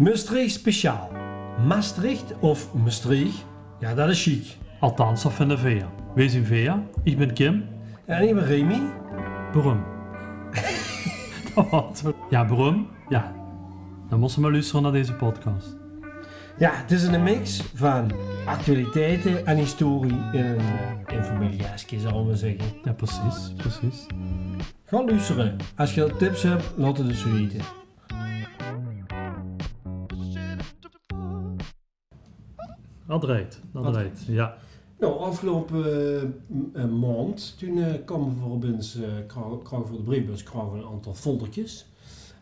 Maastricht speciaal. Maastricht of Maastricht? Ja, dat is chic. Althans, dat vinden wij. Wij zijn Vea, ik ben Kim. En ik ben Remy. Waarom? dat was het. Ja, waarom? Ja. Dan moesten we maar luisteren naar deze podcast. Ja, het is een mix van actualiteiten en historie in een uh, zal ik maar zeggen. Ja, precies, precies. Ga luisteren. Als je tips hebt, laat het dus weten. Dat rijdt, dat rijdt, ja. Nou, afgelopen uh, maand, toen uh, kwam bijvoorbeeld uh, kregen voor de briefbus kregen een aantal foldertjes.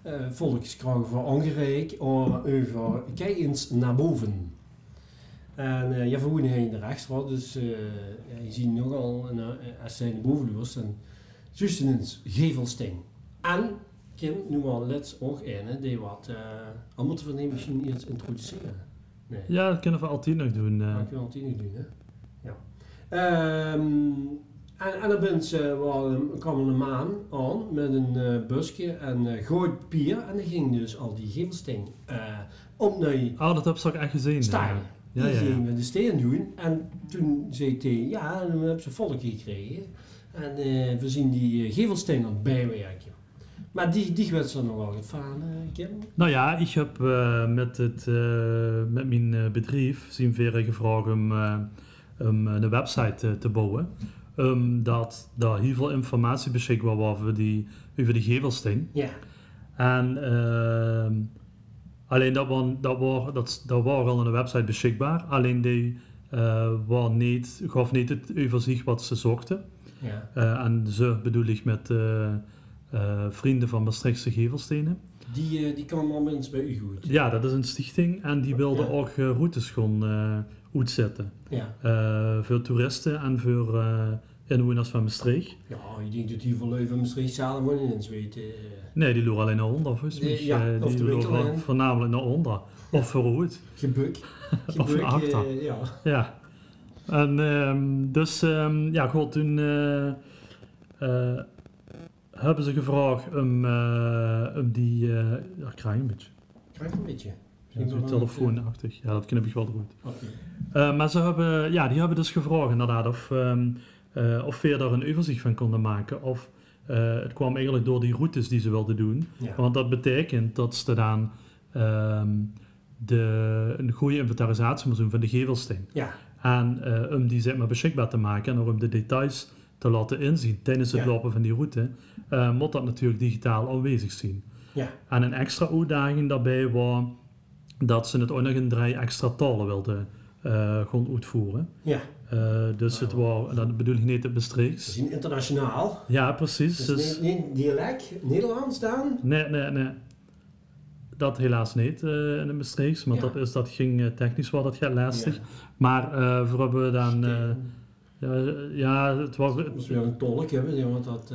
Uh, foldertjes kregen voor aangereikt over, kijk eens naar boven. En uh, je hier in de rechtsstraat, dus uh, ja, je ziet nogal, als hij boven loopt, dan juist een gevelsteen. En, Kim, nu maar let's ook een, die wat, uh, al moeten we die misschien eerst introduceren. Nee. Ja, dat kunnen we altijd nog doen. Dat kunnen we altijd nog doen, hè. Ja. Um, en, en dan bent ze, uh, kwam een maan aan met een uh, busje en uh, gooit pier en dan ging dus al die gevelsteen op naar Oh, dat heb ik echt gezien. Staan. Ja, die ja, gingen de steen doen en toen zei tegen, ja, dan hebben ze volk gekregen. En we zien die gevelsteen aan het bijwerken. Maar die, die werd zo nog wel gefaald, Kim? Nou ja, ik heb met, het, met mijn bedrijf zien veren gevraagd om, een website te bouwen um, dat daar heel veel informatie beschikbaar was over die, over die gevelsteen. Ja. En uh, alleen dat, was, dat, was, dat, dat was al de website beschikbaar, alleen die uh, was niet, gaf niet het overzicht wat ze zochten. Ja. Uh, en ze bedoel ik met vrienden van Maastrichtse gevelstenen. Die, die kan al mensen bij u goed. Ja, dat is een stichting en die wilde ja. ook routes gaan uitzetten. Ja. Voor toeristen en voor inwoners van Maastricht. Ja, je denkt dat die voor Leuven Maastricht wonen eens weten. Nee, die loeren alleen naar onder, volgens mij. Ja, uh, die loeren voornamelijk naar onder. Of vooruit. Gebuk. of naar achter. ja. ja. En um, dus, um, ja, goed, toen hebben ze gevraagd om, om die, ja, ik krijg een beetje. Krijg een beetje. Ja, zo'n telefoonachtig. Ja, dat knip ik wel goed. Okay. Uh, maar ze hebben, ja, die hebben dus gevraagd inderdaad of, um, of we daar een overzicht van konden maken. Of het kwam eigenlijk door die routes die ze wilden doen. Ja. Want dat betekent dat ze dan um, de, een goede inventarisatie moeten doen van de gevelsteen. Ja. En om die zeg maar, beschikbaar te maken en om de details te laten inzien tijdens het Ja. lopen van die route, moet dat natuurlijk digitaal aanwezig zijn. Ja. En een extra uitdaging daarbij was dat ze het ook nog in drie extra talen wilden uh, gaan uitvoeren. Ja. Uh, dus het was, dat bedoel ik niet het We Maastrichts. zien internationaal. Ja, precies. Dus, Dus, niet, niet dialect, Nederlands dan? nee, nee, nee. Dat helaas niet uh, in het Maastrichts, want Ja. dat, is, dat ging uh, technisch wel dat gaat lastig. Ja. Maar uh, voor hebben we dan... uh, ja, ja, het was... Weer een tolk hebben, want dat...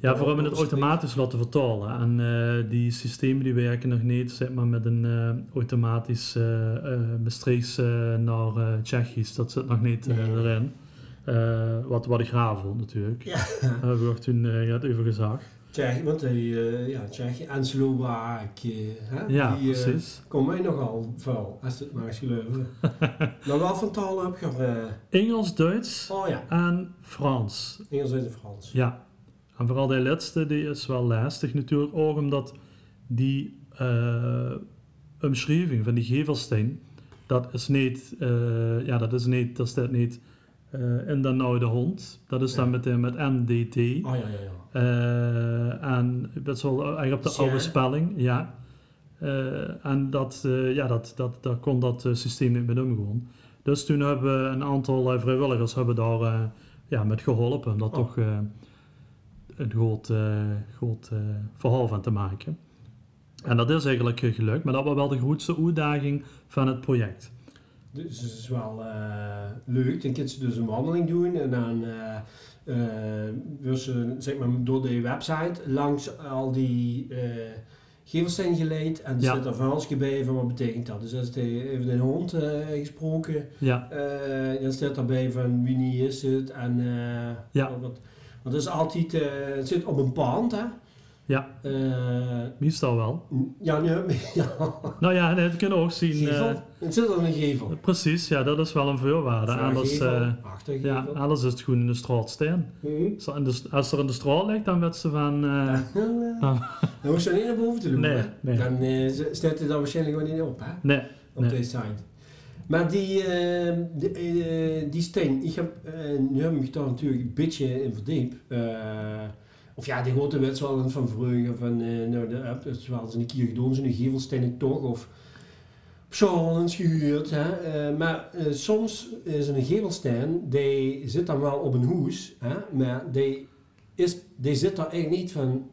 Ja, voor hebben het automatisch laten vertalen. En uh, die systemen die werken nog niet zeg maar, met een uh, automatisch uh, Maastrichts naar Tsjechisch. Dat zit nog niet Nee. erin. wat, wat ik vond natuurlijk. Ja, Daar hebben we ook toen het over gezag. Tsjechië, want die, ja, Tsjechië en Slowakië, hè? Ja, die, precies. komen mij nogal vuil, als het maar eens geloven. nou, wel van talen heb je Engels, Duits oh ja, en Frans. Engels en Frans. Ja. En vooral die laatste die is wel lastig natuurlijk ook omdat die uh, omschrijving van die gevelsteen, dat is niet, uh, ja dat is niet, dat staat niet uh, in de oude hond. Dat is dan Ja. met, met NDT. Oh ja, ja, ja. Uh, en dat is wel eigenlijk op de Ja. oude spelling, ja. En dat, ja, dat, dat, daar kon dat systeem niet mee omgaan. Dus toen hebben we een aantal vrijwilligers hebben daar ja, met geholpen om daar Oh. toch een groot, uh, groot uh, verhaal van te maken. En dat is eigenlijk uh, gelukt, maar dat was wel de grootste uitdaging van het project. Dus het is wel leuk. Dan kunnen ze dus een wandeling doen en dan dus, zeg maar, door de website langs al die gevels zijn geleid en er Ja. zit er verhaalsje bij van wat betekent dat. Dus als even de hond uh, gesproken, Ja, uh, dan staat erbij van wie niet is het en uh, Ja. wat, want het is altijd, uh, het zit op een pand hè. Ja, Eh, meestal wel. ja, nee, ja. Nou ja, dat kunnen ook zien. eh, het zit er een gevel. precies, ja, dat is wel een voorwaarde. Anders, eh, ja, alles is het gewoon in de straat staan. Mhm. Als er in de, als er in de straat ligt, dan werd ze van... eh, Dan, eh, dan- dan hoef je niet naar boven te doen. Nee, nee. Dan eh, z- staat hij daar waarschijnlijk gewoon niet op, hè? nee, Op Nee. deze site. Maar die, eh, die, die steen, ik heb, eh, nu heb ik me daar natuurlijk een beetje in verdiept. Eh, of ja, die grote wedstrijden van vroeger, van, nou, heb het wel eens een keer gedaan, zo'n gevelsteen toch, of eens gehuurd. Hè? Eh, maar soms is een gevelsteen, die zit dan wel op een hoes, hè? maar die, is, die zit daar eigenlijk niet van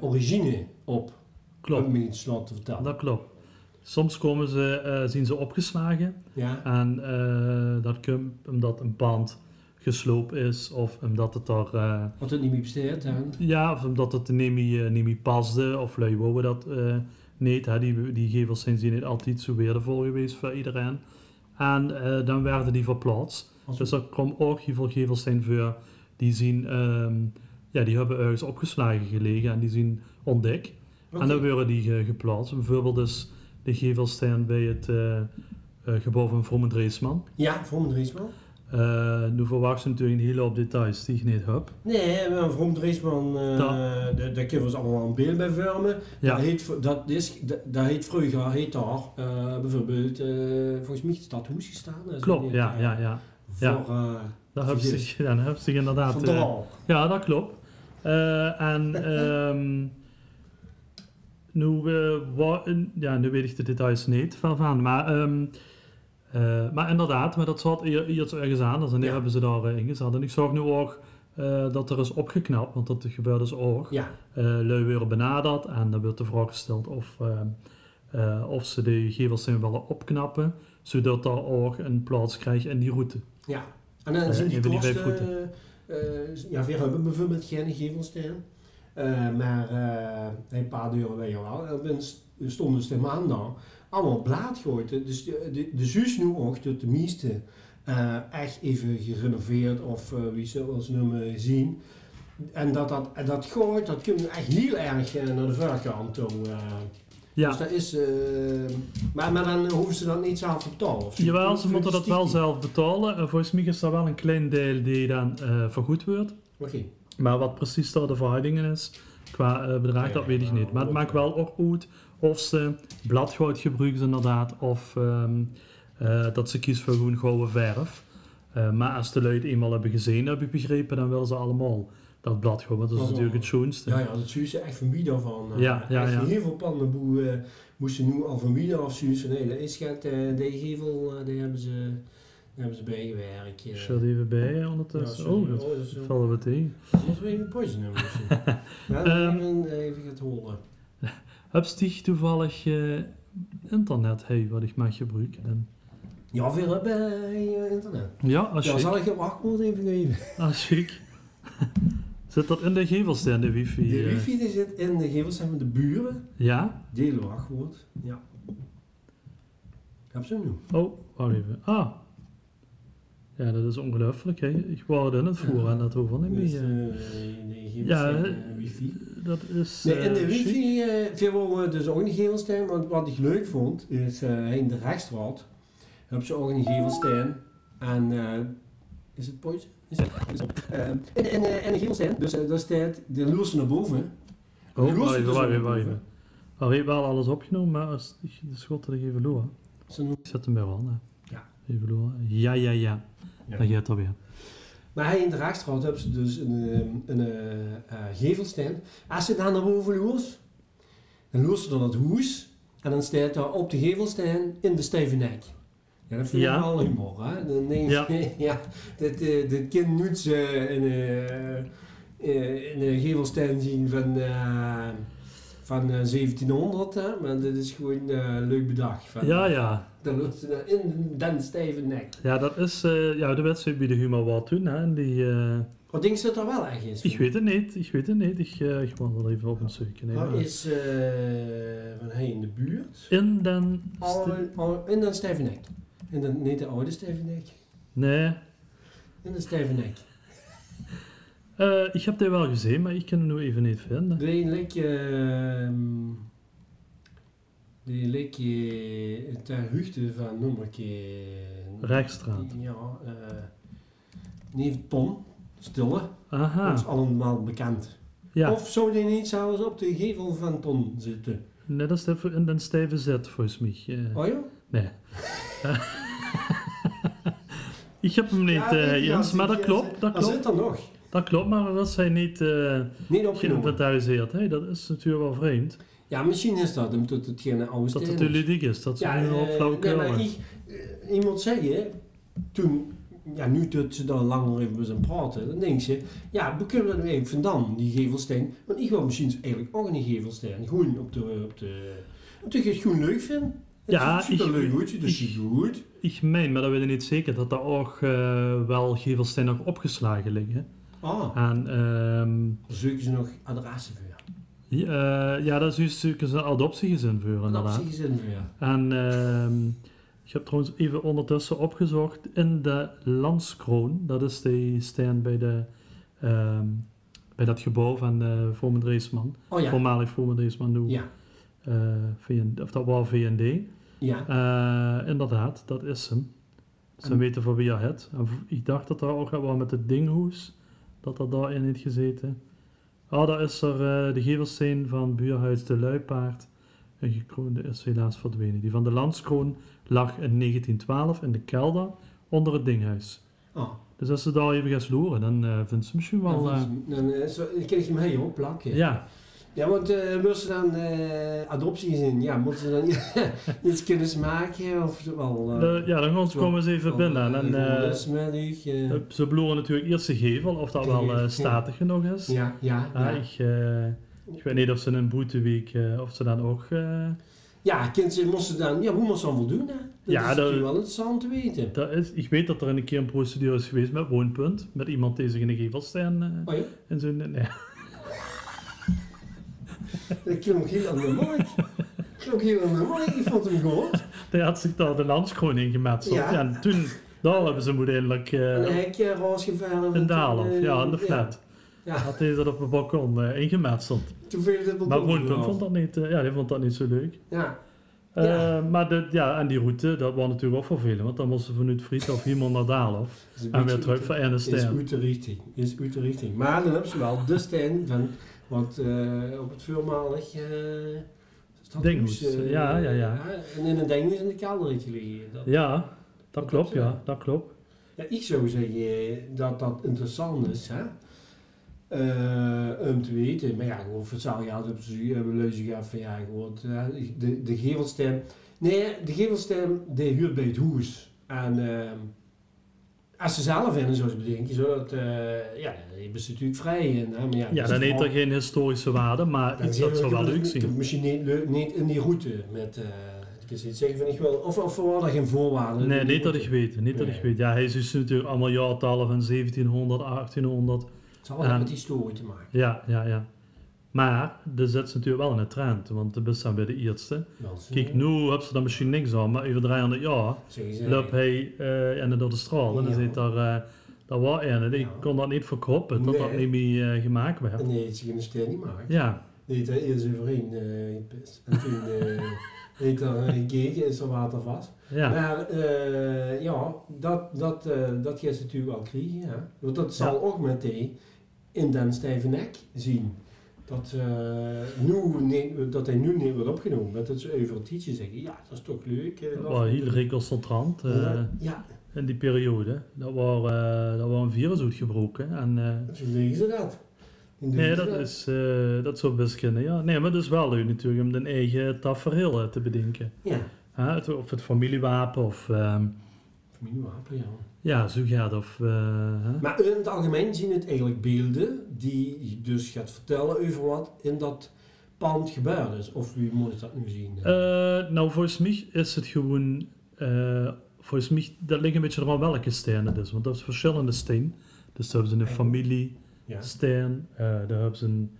origine op. klopt. Om me iets laten te vertellen. Dat klopt. Soms komen ze, eh, zien ze opgeslagen Ja. en eh, dat komt omdat een pand gesloopt is of omdat het daar... eh, Wat het niet meer hè? Ja, of omdat het niet meer, niet meer paste, of lui wouden dat niet. Hè. Die, die gevels zijn ze niet altijd zo waardevol geweest voor iedereen. En dan werden die verplaatst. Als- Dus er kwam ook heel veel gevels zijn voor die zien, ehm, ja, die hebben ergens opgeslagen gelegen en die zien ontdekt. En dan worden die ge- geplaatst. Bijvoorbeeld dus de gevelsteen bij het eh, eh, gebouw van Vroom en Dreesman. Ja, voor mijn Driesman. Eh, nu verwacht ze natuurlijk een hele hoop details die ik niet heb. Nee, maar voor mijn Driesman, eh Dat- kunnen we allemaal een beeld bij vormen. Ja. Dat, heet, dat, is, dat, dat heet vroeger, heet daar, bijvoorbeeld, volgens mij is dat Hoes gestaan. Klopt, ja, ja, ja. Voor, Ja. Dat heb zich, ja, dat heb zich inderdaad. ja, dat klopt. En ehm, nu, eh, ja, nu weet ik de details niet van, van maar, ehm, eh, maar inderdaad, maar dat zat hier, hier ergens aan, dus en nu Ja. hebben ze daar ingezet. En ik zag nu ook dat er is opgeknapt, want dat gebeurt dus ook. Ja, lui weer benaderd en dan wordt de vraag gesteld of, of ze de gevelsteen willen opknappen, zodat daar ook een plaats krijgt in die route. ja. En dan zien die kosten, ja, we hebben bijvoorbeeld geen gevelsteen. Eh, maar eh, een paar deuren weet je wel. En dan st- stonden ze de maandag allemaal blaad gooien. Dus de, de, de zus nu ook, dat de meeste eh, echt even gerenoveerd of eh, wie ze ons noemen zien. En dat, dat, dat gooit, dat komt echt heel erg eh, naar de voorkant toe. eh. Ja, Dus dat is, eh, maar, maar dan hoeven ze dat niet zelf te betalen. of. Jawel, ze moeten dat wel zelf betalen. En volgens mij is er wel een klein deel die dan eh, vergoed wordt. Oké. Maar wat precies daar de verhoudingen is qua eh, bedrag, dat weet ik niet. Maar het maakt wel. ook uit of ze bladgoud gebruiken inderdaad, of ehm, eh, dat ze kiezen voor gewoon gouden verf. Eh, maar als de lui eenmaal hebben gezien, heb ik begrepen, dan willen ze allemaal dat bladgoud. Want dat is Oh, natuurlijk het schoonste. Ja, ja, dat je echt van wie daarvan. eh, Ja, ja, ja. Heel veel eh, moesten nu al van wie af zien. Nee, dat is geen, die gevel, die hebben ze, die hebben ze bijgewerkt. eh. Ik zet even bij eh, Ja, ondertussen. sorry. oh, dat Oh, vallen we tegen. Moeten we even pauze nemen misschien? ja, Ehm. even, even het horen. Heb je toevallig eh, internet, hey, wat ik mag gebruiken? En, Ja, veel hebben eh, internet. ja, als Ja, je... zal ik je wachtwoord even geven? Ah, chic. Zit dat in de gevelsteen, de wifi? De eh? wifi die zit in de gevels van de buren. Ja? Delen wachtwoord. Ja. Heb ze nu? Oh, wacht even. Ah. Ja, dat is ongelooflijk, hè. Ik wou in het voeren en dat hoeft niet meer. Ja, eh, eh, wifi. Dat is Nee, in de eh, wifi, wonen dus ook een gevelsteen, want wat ik leuk vond, is in de rechtsstraat hebben ze ook een gevelsteen. En is het pootje? Is het? Is het? Eh, in, in, in een gevelsteen, dus daar staat de loersen naar boven. Oh, wacht even, wacht even, we hebben wel alles opgenomen, maar als de schot er even loer. Ik zet hem weer aan, hè. Ja. Ja, ja, ja. Ja. Dan gaat alweer. Maar hij in de rechtsstraat hebben ze dus een, eh, een, eh, eh, gevelsteen. Als je dan naar boven loert, dan loert ze dan het hoes. En dan staat daar op de gevelsteen in de stijve nek. Ja, dat vind ik Ja. wel humor, hè? Dan denk Ja. je, ja, dit, eh, dit kind moet ze in, eh, eh, in een gevelsteen zien van, eh, van eh, 1700, hè? Maar dit is gewoon eh, leuk bedacht. Van, Ja, ja. Dan loert ze dan in de stijve nek. Ja, dat is eh, ja, de wedstrijd bij de Humor wat toen, hè. Die... eh, Wat denk je dat er wel is? ik weet het niet, ik weet het niet. Ik, eh ik wandel even op een stukje. Nee, Hij is eh, van hij in de buurt. In den... In de Stevenek. In de, niet de oude Stevenek. Nee, In de Stevenek. Eh, ik heb die wel gezien, maar ik kan hem nu even niet vinden. Die die lijkt je ter hoogte van nummerke... Rechtstraat. Ja, eh Neef Ton, Stille, Aha, dat is allemaal bekend. ja. Of zou die niet zelfs op de gevel van Ton zitten? Nee, dat is een stijve zet, volgens mij. Eh, Oh ja? Nee. ik heb hem niet, Ja, eh, Jens, maar dat klopt, dat zit er nog. Dat klopt, maar dat is hij niet eh Niet geïnventariseerd. Hè? Dat is natuurlijk wel vreemd. Ja, misschien is dat omdat het geen oude Dat het ludiek is, dat ze Ja, nu al eh, flauwekul nee, maar hebben. ik, eh, iemand zeggen, toen, ja, nu dat ze daar langer even met zijn praten, dan denk ze, ja, hoe kunnen we dat eigenlijk vandaan, die gevelsteen? Want ik wil misschien eigenlijk ook een gevelsteen, gewoon op de, op de, omdat je het gewoon leuk vindt. Het Ja, ziet er ik- leuk uit, ziet er goed. Ik meen, maar dat weet ik niet zeker, dat er ook eh, wel gevelsteen nog opgeslagen liggen. Ah, En ehm, zoeken ze nog adressen voor. Ja, eh, ja, dat is ze een adoptiegezin voor, inderdaad. Adoptiegezin voor. En ehm, ik heb trouwens even ondertussen opgezocht in de Landskroon. Dat is die steen bij, de, ehm, bij dat gebouw van de Vormen Dreesman. Oh ja, Voormalig Vormen Dreesman, nu ja, eh, VN of dat was VND. ja. Eh, inderdaad, dat is hem. Ze En- weten voor wie hij het. En ik dacht dat er ook wel met het dinghoes, dat er daarin heeft gezeten. Oh, daar is er eh, de gevelsteen van buurhuis De Luipaard. Een gekroonde is helaas verdwenen. Die van de Landskroon lag in 1912 in de kelder onder het dinghuis. Ah, Dus als ze daar even gaan sloeren, dan eh vindt ze misschien wel... dan, eh, dan, zo- dan krijg je hem heel op plakken. ja, Ja, want eh moeten ze dan eh adoptiegezin, ja, moeten ze dan iets kunnen smaken of wel... eh, de- ja, dan ze komen ze even binnen. En, ze bloeren natuurlijk eerst de gevel, of dat wel statig genoeg is. ja, ja, Ja, ja. ik, ik weet niet of ze een boeteweek, of ze dan ook... Ja, kinderen moesten dan, ja, hoe moest ze dan voldoen, hè? Dat Ja, is dat- natuurlijk wel interessant te weten. dat is, ik weet dat er een keer een procedure is geweest met woonpunt, met iemand die zich in de gevelsteen Oh ja, en zo. Nee. Dat klonk heel aan de markt. klonk heel aan de markt, ik vond hem goed. Die had zich daar de landskroon in gemetseld. Ja. En toen, daar hebben ze hem uiteindelijk eh, Een hekje, roosgeverfd. in Daalhof, ja, in de flat. Ja, Had hij dat op het balkon eh, ingemetseld. toen viel het op Maar af. vond dat niet, eh, ja, die vond dat niet zo leuk. Ja, Eh, Ja. Maar de, ja, en die route, dat was natuurlijk ook vervelend, want dan moesten ze vanuit Friedhof helemaal naar Daalhof. een En weer terug uit- voor Erne Is uit de richting. Is uit de richting. Maar dan hebben ze wel de steen van wat eh, op het voormalig uh, Dinghoes, ja, ja, ja. En in een dinghoes in de kelder gelegen. Dat, Ja, dat klopt, ja. ja, dat klopt. ja, ik zou zeggen dat dat interessant is, hè. Eh, om te weten, maar ja, gewoon voor hetzelfde geld hebben ze hebben luizen gehad van ja, gewoon eh, de, de gevelsteen. Nee, de gevelsteen die huurt bij het hoes. En ehm, als ze zelf in, zoals bedenken, zodat, eh ja, je bent natuurlijk vrij in. Hè, maar ja, Ja, dus dan heeft er geen historische waarde, maar iets dat je- zou wel leuk zien. Misschien niet, niet in die route met, ik kan niet zeggen van ik wil, of, of waren er geen voorwaarden? Nee, niet dat ik weet, niet dat ik weet. Ja, hij is dus natuurlijk allemaal jaartallen van 1700, 1800. Het zal wel en- met historie te maken. Ja, ja, ja. Maar er zit ze natuurlijk wel in de trend, want de best zijn bij de eerste. Kijk, nu hebben ze daar misschien niks aan, maar over 300 jaar loopt hij eh, en door de straal en dan zit daar, eh daar was een, die Ja. kon dat niet verkroppen, dat dat Nee. niet meer eh, gemaakt werd. Nee, het is geen steen niet maken. Ja, Die heeft hij eerst zijn vriend gepist. En toen heeft er gekeken, is er water vast. ja. Maar ja, dat, dat, dat gaat ze natuurlijk wel krijgen. Hè? Want dat zal ook met die in den stijve nek zien. Dat, eh, nu dat hij nu niet wordt opgenomen. Dat het ze over het tietje zeggen, ja, dat is toch leuk. eh, Dat dat- was heel recalcitrant eh, Ja, in die periode. Dat was, eh, dat was een virus uitgebroken en... zo legen ze dat. De Nee, dat is, dat zou best kunnen, ja. Nee, maar het is wel leuk natuurlijk om een eigen tafereel te bedenken. Ja, of het familiewapen of... ehm, familiewapen, ja. Ja, zo gaat of... eh. Maar in het algemeen zien het eigenlijk beelden die je dus gaat vertellen over wat in dat pand gebeurd is. Of wie moet dat nu zien? Eh, nou, volgens mij is het gewoon... eh, volgens mij, dat ligt een beetje eraan welke steen het is. Want dat is verschillende steen. Dus daar hebben ze een Ja. familiesteen. eh daar hebben ze een...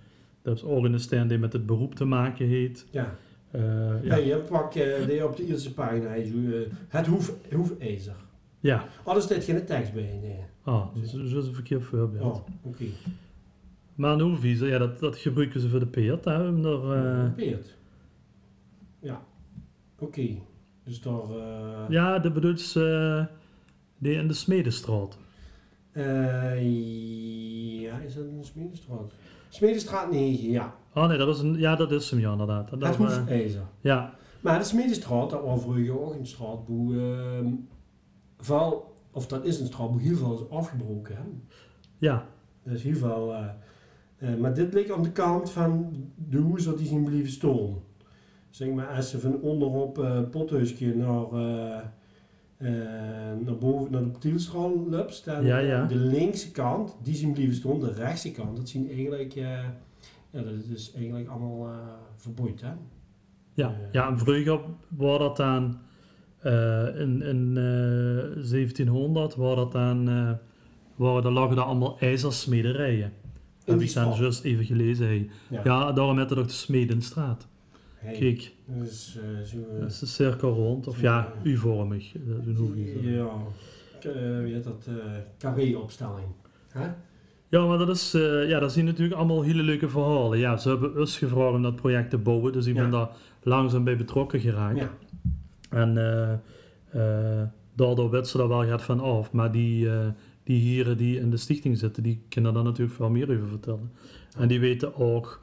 Dat is ook een steen die met het beroep te maken heeft. ja. Ja. ja. je pak die op de eerste pagina, het hoef, hoefijzer. Ja. Oh, er staat geen tekst bij, nee. Ah, dus dat is een verkeerd voorbeeld. Oh, oké. Maar een ja, dat, dat gebruiken ze voor de peert, hè, om er, eh, Peert. Ja. Oké. Dus daar... eh, ja, dat bedoelt ze, die in de Smedestraat. eh, ja, is dat een Smedestraat? Smedestraat 9, ja. Oh nee, dat is, een, ja, dat is hem, ja, inderdaad. Dat, Het eh, hoefijzer. ja, Maar de Smedestraat, dat was vroeger ook een straatboe. ehm vooral, of dat is een heel veel is afgebroken. Hè? ja, Dat is heel veel. eh, eh, maar dit ligt aan de kant van de hoezen die zijn blijven staan. Zeg maar, als ze van onderop Pothuisje naar, eh, naar boven, naar de Portielstraat loopt, dan Ja, ja. de linkse kant, die zijn blijven staan, de rechtse kant, dat zien eigenlijk, ja, dat is eigenlijk allemaal verboeid, hè? ja. Ja, en vroeger was dat dan, in, in eh, 1700, was dat dan, eh waren, daar lagen daar allemaal ijzersmederijen. In Heb ik dan juist even gelezen. Hey. Ja. Ja. daarom heet het ook de Smedenstraat. Hey, Kijk, dat is eh, zo... eh, dat is een cirkel rond, of ja, U-vormig. Dat ja, eh, wie heet dat? eh carré-opstelling. Ja, maar dat is, eh, ja, dat zijn natuurlijk allemaal hele leuke verhalen. Ja, ze hebben ons gevraagd om dat project te bouwen, dus ik Ja. ben daar langzaam bij betrokken geraakt. Ja. En eh, eh, daardoor weet ze daar wel gaat van af. Maar die, eh, die heren die in de stichting zitten, die kunnen daar natuurlijk veel meer over vertellen. En die weten ook,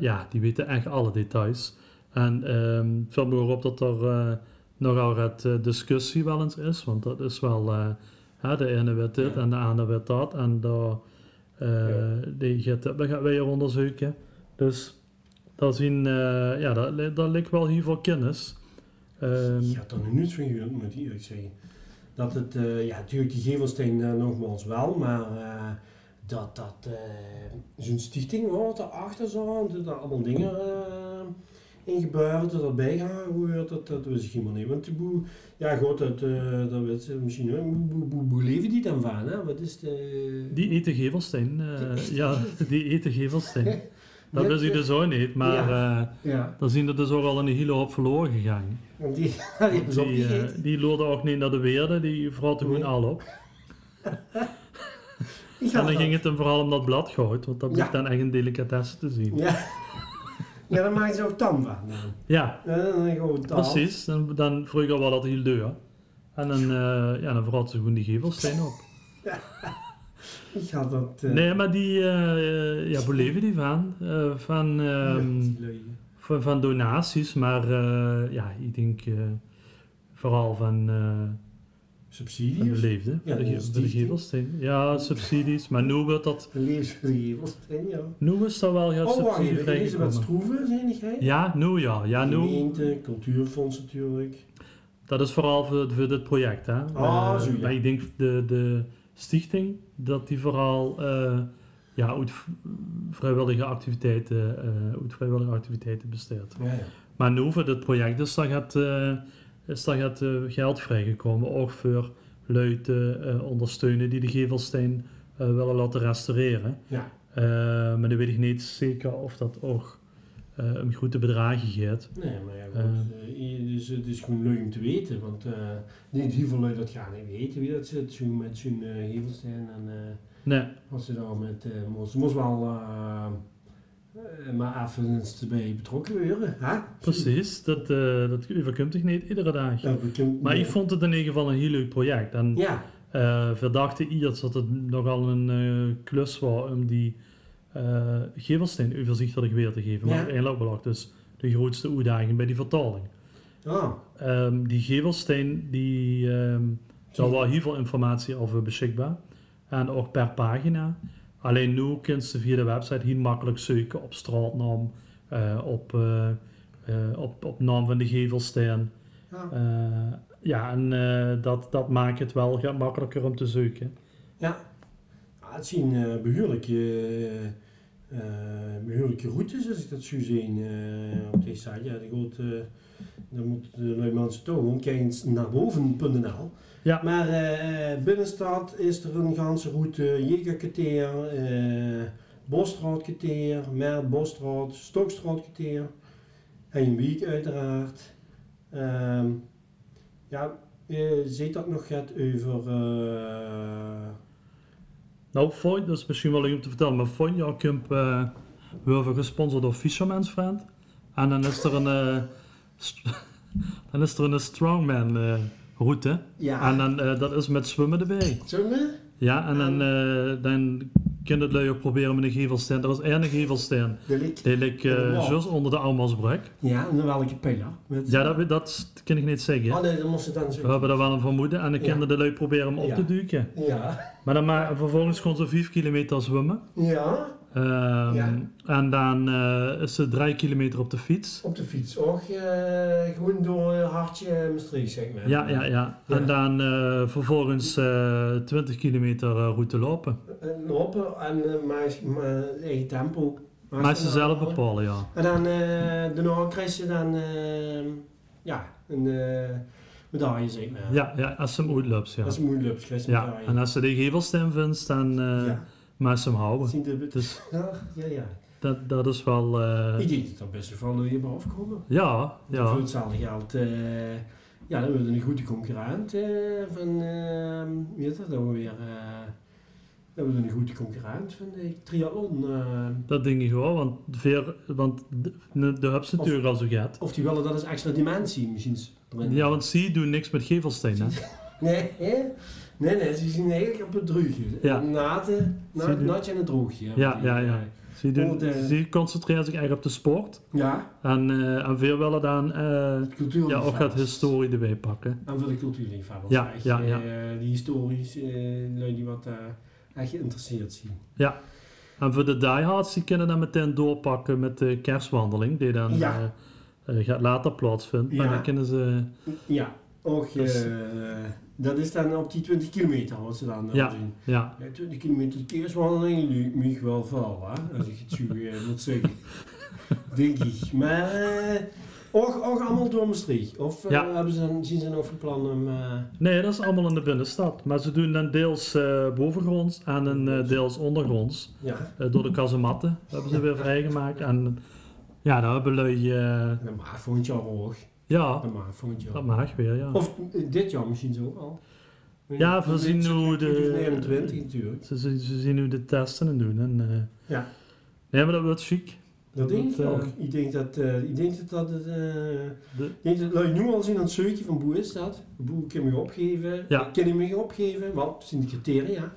ja, die weten echt alle details. En ehm het valt me ook op dat er nogal wat discussie wel eens is, want dat is wel, hè, de ene weet dit Ja. en de andere weet dat. En daar, Ja. die gaat, dat gaan hier onderzoeken. Dus dat zien, eh, ja, dat, dat ligt wel hier voor kennis. Ehm, Ik had er nog niets van gehoord, moet ik eerlijk zeggen. Dat het, eh, ja, natuurlijk die gevelsteen eh, nogmaals wel, maar eh, dat dat zo'n stichting wordt erachter zo, dat er allemaal dingen in gebeuren, dat dat bijgehoord, dat, dat wist ik helemaal niet. Want boe, ja goed, dat, dat weet ze misschien wel. Hoe, hoe, hoe, hoe leven die dan van, hè? Wat is de... Die eten Gevelsteen. Die- ja, die eten Gevelsteen. Dat wist ik dus ook niet, maar Ja. eh Ja, dan zien er dus ook al een hele hoop verloren gegaan. die, die Die, eh, die ook niet naar de weerde, die vraten gewoon Nee. al op. En dan dat. ging het hem vooral om dat bladgoud, want dat Ja. dan echt een delicatesse te zien. Ja. ja, dan maken ze ook tam van. Dan. Ja, dan gewoon tam. precies. Dan, dan vroeger was dat heel duur. En dan, eh ja, dan ze gewoon die gevelsteen op. Ik had dat... eh, Nee, maar die, eh, ja, hoe leven die van? Eh, van, ehm, van, van donaties, maar eh, ja, ik denk eh, vooral van, eh van de Subsidies? leefde, Ja, de, de de. Ja, subsidies, maar nu wordt dat, Levensgevels, ja. nu is dat wel gaat Oh, subsidie. Elisabeth vrijgekomen. Stroeven, zei jij? Ja, nu ja. Ja, nu, Gemeente, cultuurfonds natuurlijk. dat is vooral voor, voor dit project, hè. Ah, Eh, zo, ja. Maar ik denk de, de stichting, dat die vooral eh, ja, uit vrijwillige activiteiten, eh, uit vrijwillige activiteiten besteedt. Ja, ja. Maar nu voor dit project is daar gaat, eh, is daar gaat geld vrijgekomen, ook voor lui te eh, ondersteunen die de gevelsteen willen laten restaureren. Ja. Maar dan weet ik niet zeker of dat ook eh om grote bedragen gaat. Nee, maar ja, goed. eh, dus het is gewoon leuk om te weten, want eh niet heel veel dat gaan niet weten wie dat zit, zo met zo'n uh, gevelsteen en eh, Nee, als ze daar met, eh moest, moest wel eh, eh, maar even erbij betrokken worden, hè? precies. Dat, eh dat overkomt zich niet iedere dag. Maar ik vond het in ieder geval een heel leuk project. En Ja, eh verdachte Iers dat het nogal een eh, klus was om die eh gevelsteen overzichtelijk weer te geven. Maar Ja. uiteindelijk was dus de grootste uitdaging bij die vertaling. Ehm, die gevelsteen, die, ehm daar was heel veel informatie over beschikbaar. En ook per pagina. Alleen nu kun je via de website heel makkelijk zoeken op straatnaam, eh, op, eh, op, op naam van de gevelsteen. ja. Ja, en dat, dat maakt het wel makkelijker om te zoeken. Ja, het zien eh behoorlijke, eh, eh, behoorlijke routes, als ik dat zo zie eh, op deze site. Ja, de goed, eh dan moeten de toch gewoon kijken naar boven.nl. Ja. Maar binnenstad is er een ganse route, Jegerketeer, eh Bosstraatketeer, Mer Bosstraat, Stokstraatketeer, Heinwiek uiteraard. Ehm ja, je ziet dat nog gaat over... eh, Nou, Fonja, dat is misschien wel leuk om te vertellen, maar Fonja Camp eh we worden gesponsord door Fisherman's Friend. En dan is er een, eh, st- dan is er een strongman eh, route. Ja. En dan, eh, dat is met zwemmen erbij. We? Ja, en dan, eh dan kun je het lui ook proberen met een gevelsteen. Dat is één gevelsteen. Die ligt juist onder de Almasbrug. Ja, en dan welke pijler? Met... Ja, dat, dat kan ik niet zeggen. Oh nee, dan moest het dan zo. We hebben er wel een vermoeden en dan Ja. kunnen de lui proberen hem op Ja. te duiken. Ja. Maar dan maar vervolgens gewoon zo 5 kilometer zwemmen. Ja. Ehm, Ja. En dan eh, is het 3 kilometer op de fiets. Op de fiets. Och, eh, gewoon door Hartje Maastricht, zeg maar. Ja, ja, ja. Ja. En dan eh, vervolgens eh 20 kilometer route lopen. Lopen en uh, eigen tempo. Maar ze zelf bepalen. ja. En dan daarna krijg je dan eh, ja, een medaille, zeg maar. Ja, ja als ze hem uitloopt, ja. Dat is moeilijk, krijg je een Ja, medaille. en als ze de gevelsteen vindt, dan ja. Maar ze hem houden. Dus ja, ja, ja. dat, dat is wel... eh, Ik denk dat er best wel je bij afkomen. ja, Ja. ja. Voor hetzelfde geld, eh, ja, dan wordt een goede concurrent eh, van, eh, wie heet dat dan weer? eh dat wordt een goede concurrent van de triathlon. eh. Dat denk ik wel, want, veer, want de, de hubs natuurlijk al zo gaat. of die willen dat als extra dimensie misschien. Ja, want zie doen niks met gevelsteen, hè. Nee, hè? Nee, nee, ze zien eigenlijk op het droogje. Ja. Naten, en het droogje. Ja, ja, ja. Zie, doen, zie concentreert zich eigenlijk op de sport. Ja, En, eh en veel willen dan eh, ja, ook gaat historie erbij pakken. En voor de cultuurliefhebbers. Ja, echt, ja, eh, die historisch, lui die wat echt geïnteresseerd zien. Ja. En voor de diehards, die kunnen dan meteen doorpakken met de kerstwandeling, die dan Ja. gaat later plaatsvinden. Maar dan kunnen ze... Ja, ook, Dus- eh, dat is dan op die 20 kilometer wat ze dan eh, Ja. zien. Ja, Ja, 20 kilometer kerstwandeling lukt me wel veel, hè? als ik het zo eh, moet zeggen. Denk ik. Maar eh, ook, ook allemaal door Maastricht? Of eh, hebben ze dan, zien ze nog van plan om... eh, nee, dat is allemaal in de binnenstad. Maar ze doen dan deels eh, bovengronds en een, eh, deels ondergronds. ja, Eh, door de kazematten hebben ze weer vrijgemaakt. En ja, daar hebben eh, dat mag volgend jaar hoog. Ja, Dat volgend jaar. dat mag weer, ja. Of dit jaar misschien zo al. Ja, we zien hoe de- 2021 natuurlijk. Ze, ze, ze zien nu de testen en doen. En, eh, Ja. Nee, maar dat wordt chic. Dat denk ik Dat, eh, ook. Ik denk dat, eh, ik denk dat, dat het... eh, De- ik denk dat nu al zien aan het zoekje van Boe is dat. Boe kan je opgeven. Ja. Ik kan je me opgeven, want zijn de criteria.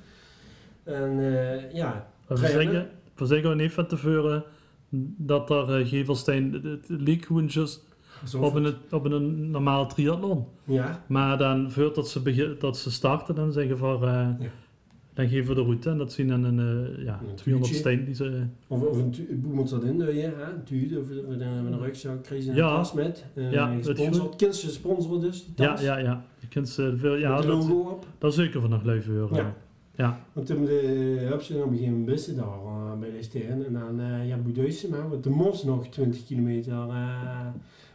En ja, we zeggen niet van tevoren dat er uh, Gevelstein, het, het leek gewoon just op een, op een normale triathlon. ja, Maar dan voordat ze, begin, dat ze starten, dan zeggen we, uh, Ja. dan geven we de route en dat zien dan een, uh, ja, Een 200 tuurtje. steen die ze... of, of een tu- Boe moet dat in, je, hè? een tuur of, een, een rugzak, krijg je een Ja. tas met. Uh, Ja, ja, gesponsord, kinderen sponsoren dus, die Ja, tas. ja, ja. Je kunt ze veel, ja, met de dat, logo op. dat is zeker van nog leuk voor. Ja. ja. Want toen de, heb ze een gegeven moment bussen daar eh, bij de steen. En dan eh ja, Boedeusen, maar want er moest nog 20 kilometer eh,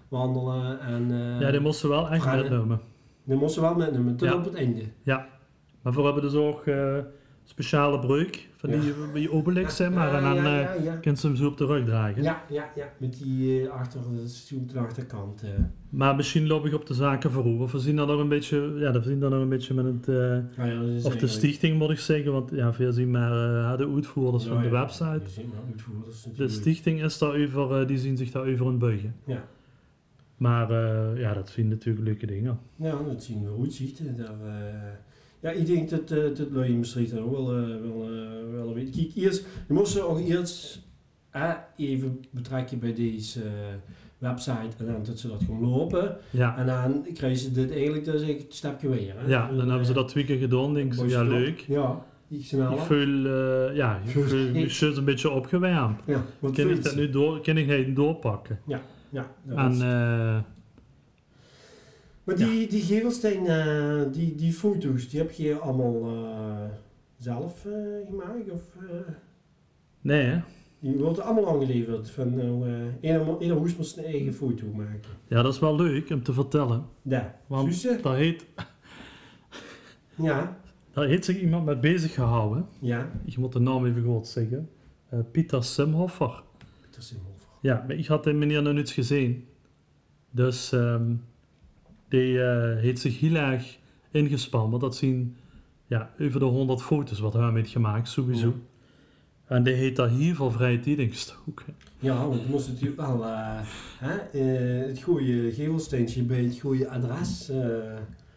wandelen. En eh ja, die moesten we wel echt Rennen. metnemen. die moesten wel metnemen, tot Ja. op het einde. Maar we hebben dus ook eh, speciale breuk van Ja. die, die Obelix, zeg maar. En dan ja, eh ja, ja. ze hem zo op de rug dragen. Ja, ja, ja, met die achter, de achterkant. Maar misschien loop ik op de zaken voor Of we zien dat nog een beetje, ja, we zien dat nog een beetje met het, ja, is of de stichting moet ik zeggen, want ja, veel zien maar de uitvoerders Ja, van de ja, website. De stichting is daarover, eh, die zien zich daarover in buigen. Ja. Maar eh, ja, dat zien natuurlijk leuke dingen. Ja, dat zien we goed ziet. Daar, eh, ja, ik denk dat eh, dat Maastricht dat ook wel, wel, wel weten. Kijk, eerst, je moest ze ook eerst even betrekken bij deze website en dan dat ze dat gewoon lopen. Ja, En dan krijgen ze dit eigenlijk dus een stapje weer. Hè? ja dan En, hebben ze dat twee keer gedaan. Denk ik, ja leuk. Ja. Ik voel, eh, ja, ik Voel- voel me zo een beetje opgewarmd. Ja, Kan ik dat nu door, kan ik doorpakken? Ja, dat En was- eh, maar die, die Gevelsteen, eh, die, die foto's, die heb je allemaal eh, zelf gemaakt? Of, nee, hè? Die worden allemaal aangeleverd. Van, nou, ieder, ieder hoes moet zijn eigen foto maken. ja, dat is wel leuk om te vertellen. Daar. Want Suze? daar heet, Ja. daar heeft zich iemand mee bezig gehouden. Ja. Ik moet de naam even goed zeggen. Pieter Simhoffer. Pieter Simhofer. Ja, maar ik had die meneer nog niet gezien. Dus ehm, die eh, heeft zich heel erg ingespannen. Want dat zijn ja, over de 100 foto's wat hij heeft gemaakt, sowieso. Ja. En die heet daar hier van vrije tijdingstoek. Ja, want moest natuurlijk wel eh, hè, eh, het goede gevelsteentje bij het goede adres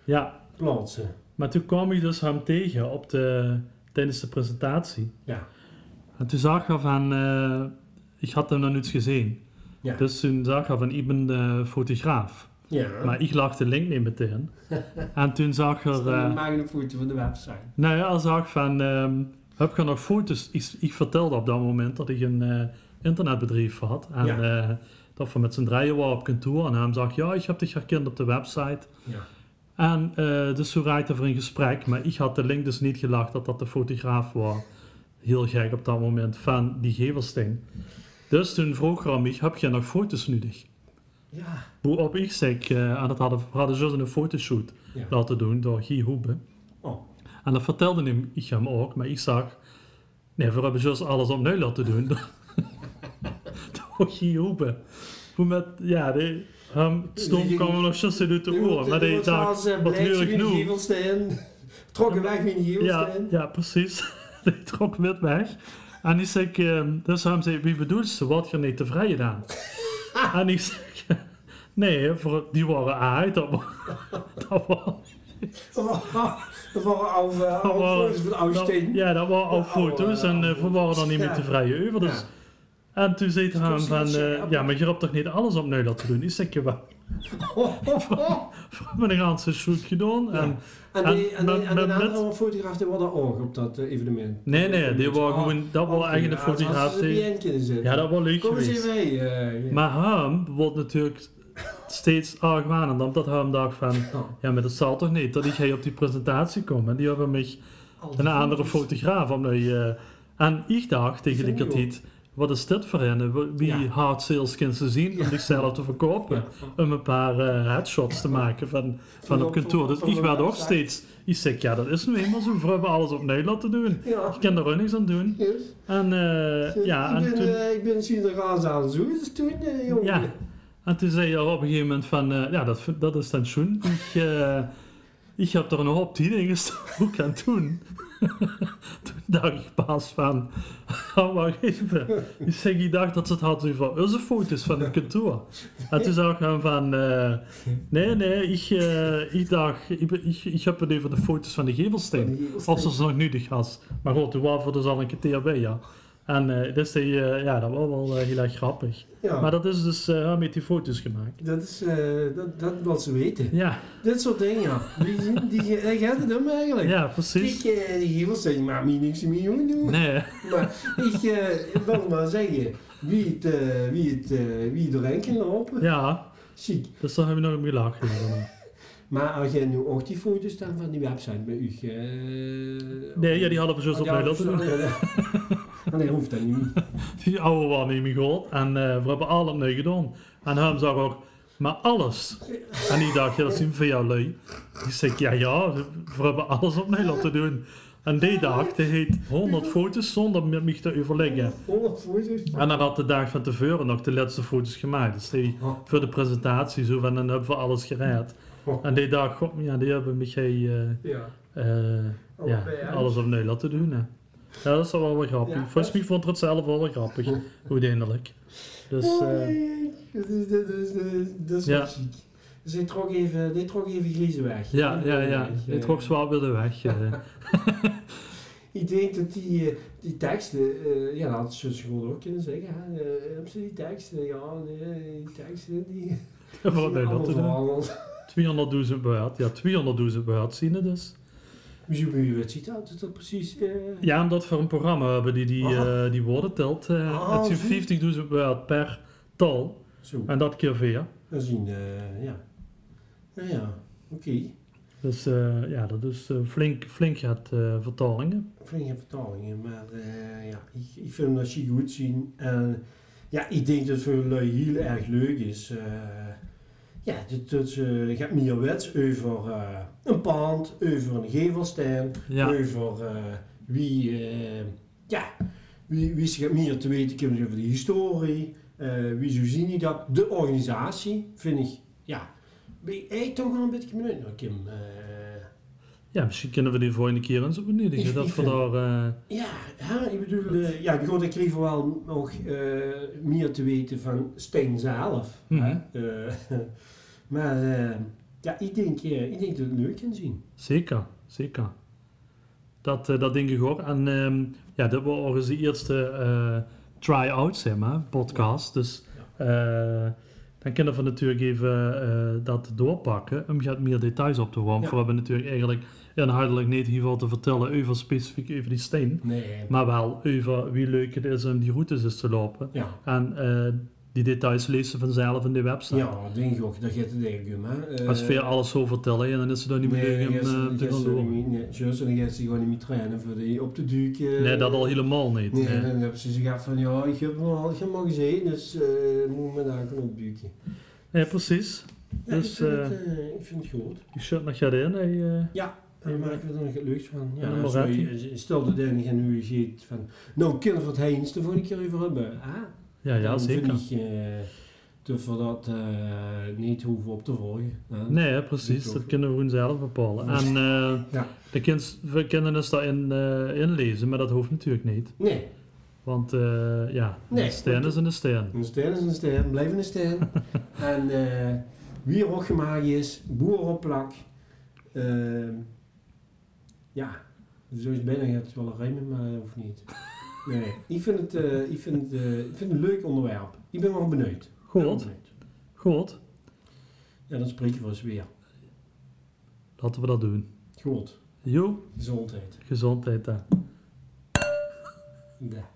Ja, plaatsen. maar toen kwam ik dus hem tegen op de, tijdens de presentatie. Ja. En toen zag hij van, ik had hem nog niet gezien. Ja. Dus toen zag hij van, ik ben de fotograaf. Ja. Maar ik lag de link niet meteen. en toen zag is er, dan een foto van de website. nou ja, hij zag van, ehm, heb je nog foto's? Ik, ik vertelde op dat moment dat ik een eh, internetbedrijf had. En Ja. eh, dat we met z'n drieën waren op kantoor. En hij zag, ja, ik heb dich herkend op de website. Ja. En eh, dus zo raakte er een gesprek, maar ik had de link dus niet gelegd dat dat de fotograaf was. Heel gek op dat moment van die gevelsteen. Dus toen vroeg mij, heb je nog foto's nodig? Ja. Waarop ik zeg, eh, en dat hadden, we hadden zo een fotoshoot Ja. laten doen door Guy Hoebe. Oh. En dat vertelde hem, ik hem ook, maar ik zag, nee, we hebben juist alles opnieuw laten doen. door Guy Hoebe. Hoe met, ja, die, hem stom Die- kwam nog juist uit de oren, maar die dacht, wat als ik nu? Trokken weg wie een Ja, ja, precies. die trok wit weg. En ik zeg, ehm, dus hij zei, wie bedoelt ze, wat je niet tevreden aan? en ik zeg, nee, voor, die waren uit, dat was, dat was, Dat waren oude, Dat oude waren- foto's van oude dat- steen. ja, dat waren al foto's en eh, we waren er niet meer tevreden over. Dus. En toen zei hij Precies, van, ja. eh, ja, maar je hebt toch niet alles opnieuw laten doen? Ik zeg, je wel, hebben een ganse gedaan. Ja. En, En, die, en, die, met- en de met- andere fotograaf die was daar ook op dat eh, evenement. nee, nee, die was Ah, gewoon, dat was eigenlijk de ja, fotograaf. Die-. Ja, dat was leuk Kom eens geweest. mee. eh, Maar hem wordt natuurlijk steeds argwanend, omdat hij hem dacht van, ja, maar dat zal toch niet, dat ik hij op die presentatie kom. En die hebben mij een andere fotograaf om nu, eh, En ik dacht tegen de kritiek, wat is dit voor hen? Wie Ja. hard sales kunnen ze zien om Ja. zichzelf te verkopen? Ja. Om een paar eh, headshots te maken van, van op kantoor. Dus ik werd ook steeds, ik zeg, ja dat is nu eenmaal zo, we hebben alles op Nederland te doen. Ik kan er ook niks aan doen. Yes. En eh, ja, ik en ben, toen... eh, ik ben Sinterklaas aan het zoeken, dus toen, jongen. Ja. En toen zei je op een gegeven moment van, ja, dat, dat is dan schoen. Ik, ik heb er een hoop tien in gestoken. Het doen? toen dacht ik pas van, oh, wacht even. Ik dacht dat ze het had over onze foto's van het kantoor. En toen ik hem van, eh, nee, nee, ik, eh, ik dacht, ik, ik, ik heb het over de foto's van de gevelsteen. Of ze ze nog nuttig was. Maar goed, waren we dus al een keer bij, ja. En eh, dus die, eh, ja, dat was wel eh, heel erg grappig. Ja, Maar dat is dus met die foto's gemaakt. dat is, dat, dat wat ze weten. Ja, Dit soort dingen, ja. Die, die, die, gaat het om eigenlijk. ja precies. Ik, die gevels zeggen, maar me niks meer jongen doen. Nee, Maar ik wil maar zeggen, wie het, wie het, wie doorheen kan lopen, ja, ziek. dus daar hebben we nog om gelachen. Ja, Maar als jij nu ook die foto's dan van die website bij u... nee, ja, die hadden we zo op mij laten doen. Ja. Nee, hoeft dat niet. Die oude meer gehoord. En eh, we hebben alles opnieuw gedaan. En hij zag ook, maar alles. En die dacht, ja, dat is niet voor jou lui. Ik zeg, ja, ja, we hebben alles opnieuw laten doen. En die dag, die heet 100 foto's zonder met mij te overleggen. 100 foto's. En dan had de dag van tevoren nog de laatste foto's gemaakt. Dus die Oh, voor de presentatie, zo van, dan hebben we alles gered. oh, En die dag, god, ja, die hebben mij eh, Ja. eh, Oh, ja, bij alles opnieuw laten doen. Hè. Ja, dat is wel wel grappig. Ja, Volgens dat mij vond het zelf wel wel grappig, uiteindelijk. Dus, dat is, dat is Ja. Dus hij trok even, hij trok even griezen weg. ja, ja, ja. eh. trok zwaar weer de weg. Ik denk dat die, eh, die teksten, eh, ja, dat had ze gewoon ook kunnen zeggen. Hè. Eh, ze die teksten? Ja, nee, die teksten, die... Wat die nee, dat te doen. allemaal 200.000 waard. Ja, 200.000 waard zien dus. U, wat ziet dat? Dat precies... eh, Ja, omdat we een programma hebben die die, eh, die woorden telt. Ah, het zijn 50.000 waard per tal. Zo, En dat keer vier. we zien, eh, ja. Ja, ja, oké. Dus ja, dat is flink, flink gaat vertalingen. Flinke vertalingen, maar ja, ik, ik vind dat je goed zien. En ja, ik denk dat het voor lui heel erg leuk is. Eh, ja, ze gaat meer wets over eh, een pand, over een gevelsteen, Ja, over eh, wie, eh, ja, wie, wie ze gaat meer te weten komen over de historie, eh, wie zo zien die dat. De organisatie vind ik, ja, ben ik eigenlijk toch wel een beetje benieuwd naar Kim. Ja, misschien kunnen we die volgende keer eens beniedigen. Ik- Dat ik we daar... eh, Ja, ja, ik bedoel, eh, ja, goed, ik kreeg wel nog eh, meer te weten van Steen zelf. Mhm. hè. Eh, maar eh, ja, ik denk, ik denk dat het leuk kan zien. Zeker, zeker. Dat, eh, dat denk ik ook. En ehm, ja, dit was eens de eerste eh, try-out, zeg maar, podcast. Dus eh, dan kunnen we natuurlijk even eh, dat doorpakken om gaat meer details op te warmen. Ja. We hebben natuurlijk eigenlijk inhoudelijk niet veel te vertellen over specifiek over die steen. Nee. Maar wel over wie leuk het is om die routes eens te lopen. Ja, En eh, die details lezen vanzelf in de website. ja, dat denk ik ook. Dat gaat het eigenlijk om. hè. Eh, Als we alles zo vertellen, ja, dan is het dan niet meer Nee, gaat ze- eh, dan te gaat gaan ze niet- Nee, juist, en dan gaat ze gewoon niet meer trainen voor die op de duik. eh, Nee, dat al helemaal niet. Nee, Nee. dan hebben ze gezegd van ja, ik heb hem al, ik heb hem al gezien, dus eh moet me daar gewoon opduiken. Nee, precies. Ja, Dus, ik, vind het, ik vind het goed. Die shirt nog gaat in. Hey, eh, Ja, en dan maken we er nog het leuks van. Ja, En een Moratti. je- Stel dat en nu ziet van, nou, kunnen we het Heens de volgende keer over hebben. Ah, ja, ja, zeker. vind ik eh, dat we dat eh, niet hoeven op te volgen. hè. Nee, hè, precies. Dat kunnen we gewoon zelf bepalen. En eh, Ja. de kind, we kunnen dus daarin inlezen, maar dat hoeft natuurlijk niet. Nee, Want ja, Nee, een steen is een steen. een steen is een steen, blijf een steen. en wie er ook gemaakt is, boer op plak. Ja, zo is bijna het wel een rijmen, maar dat hoeft niet. Nee, nee. Ik vind het, eh, ik vind eh, ik vind het een leuk onderwerp. Ik ben wel benieuwd. Goed, benieuwd. goed. Ja, dan spreken we eens weer. Laten we dat doen. Goed. Jo, Gezondheid. gezondheid. hè. Ja.